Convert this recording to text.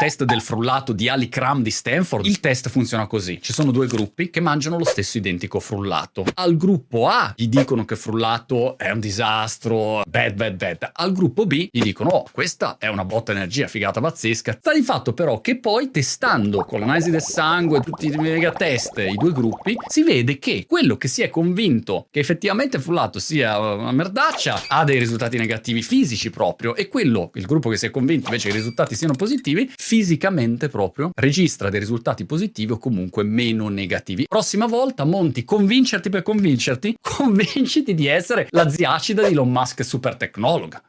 test del frullato di Ali Cram di Stanford, il test funziona così. Ci sono due gruppi che mangiano lo stesso identico frullato. Al gruppo A gli dicono che frullato è un disastro, bad, bad, bad. Al gruppo B gli dicono, oh, questa è una botta energia, figata pazzesca. Sta di fatto però che poi testando con l'analisi del sangue, tutti i mega test, i due gruppi, si vede che quello che si è convinto che effettivamente frullato sia una merdaccia ha dei risultati negativi fisici proprio e quello, il gruppo che si è convinto invece che i risultati siano positivi, fisicamente proprio registra dei risultati positivi o comunque meno negativi. Prossima volta, Monti, convincerti per convincerti, convinciti di essere la zia acida di Elon Musk super tecnologa.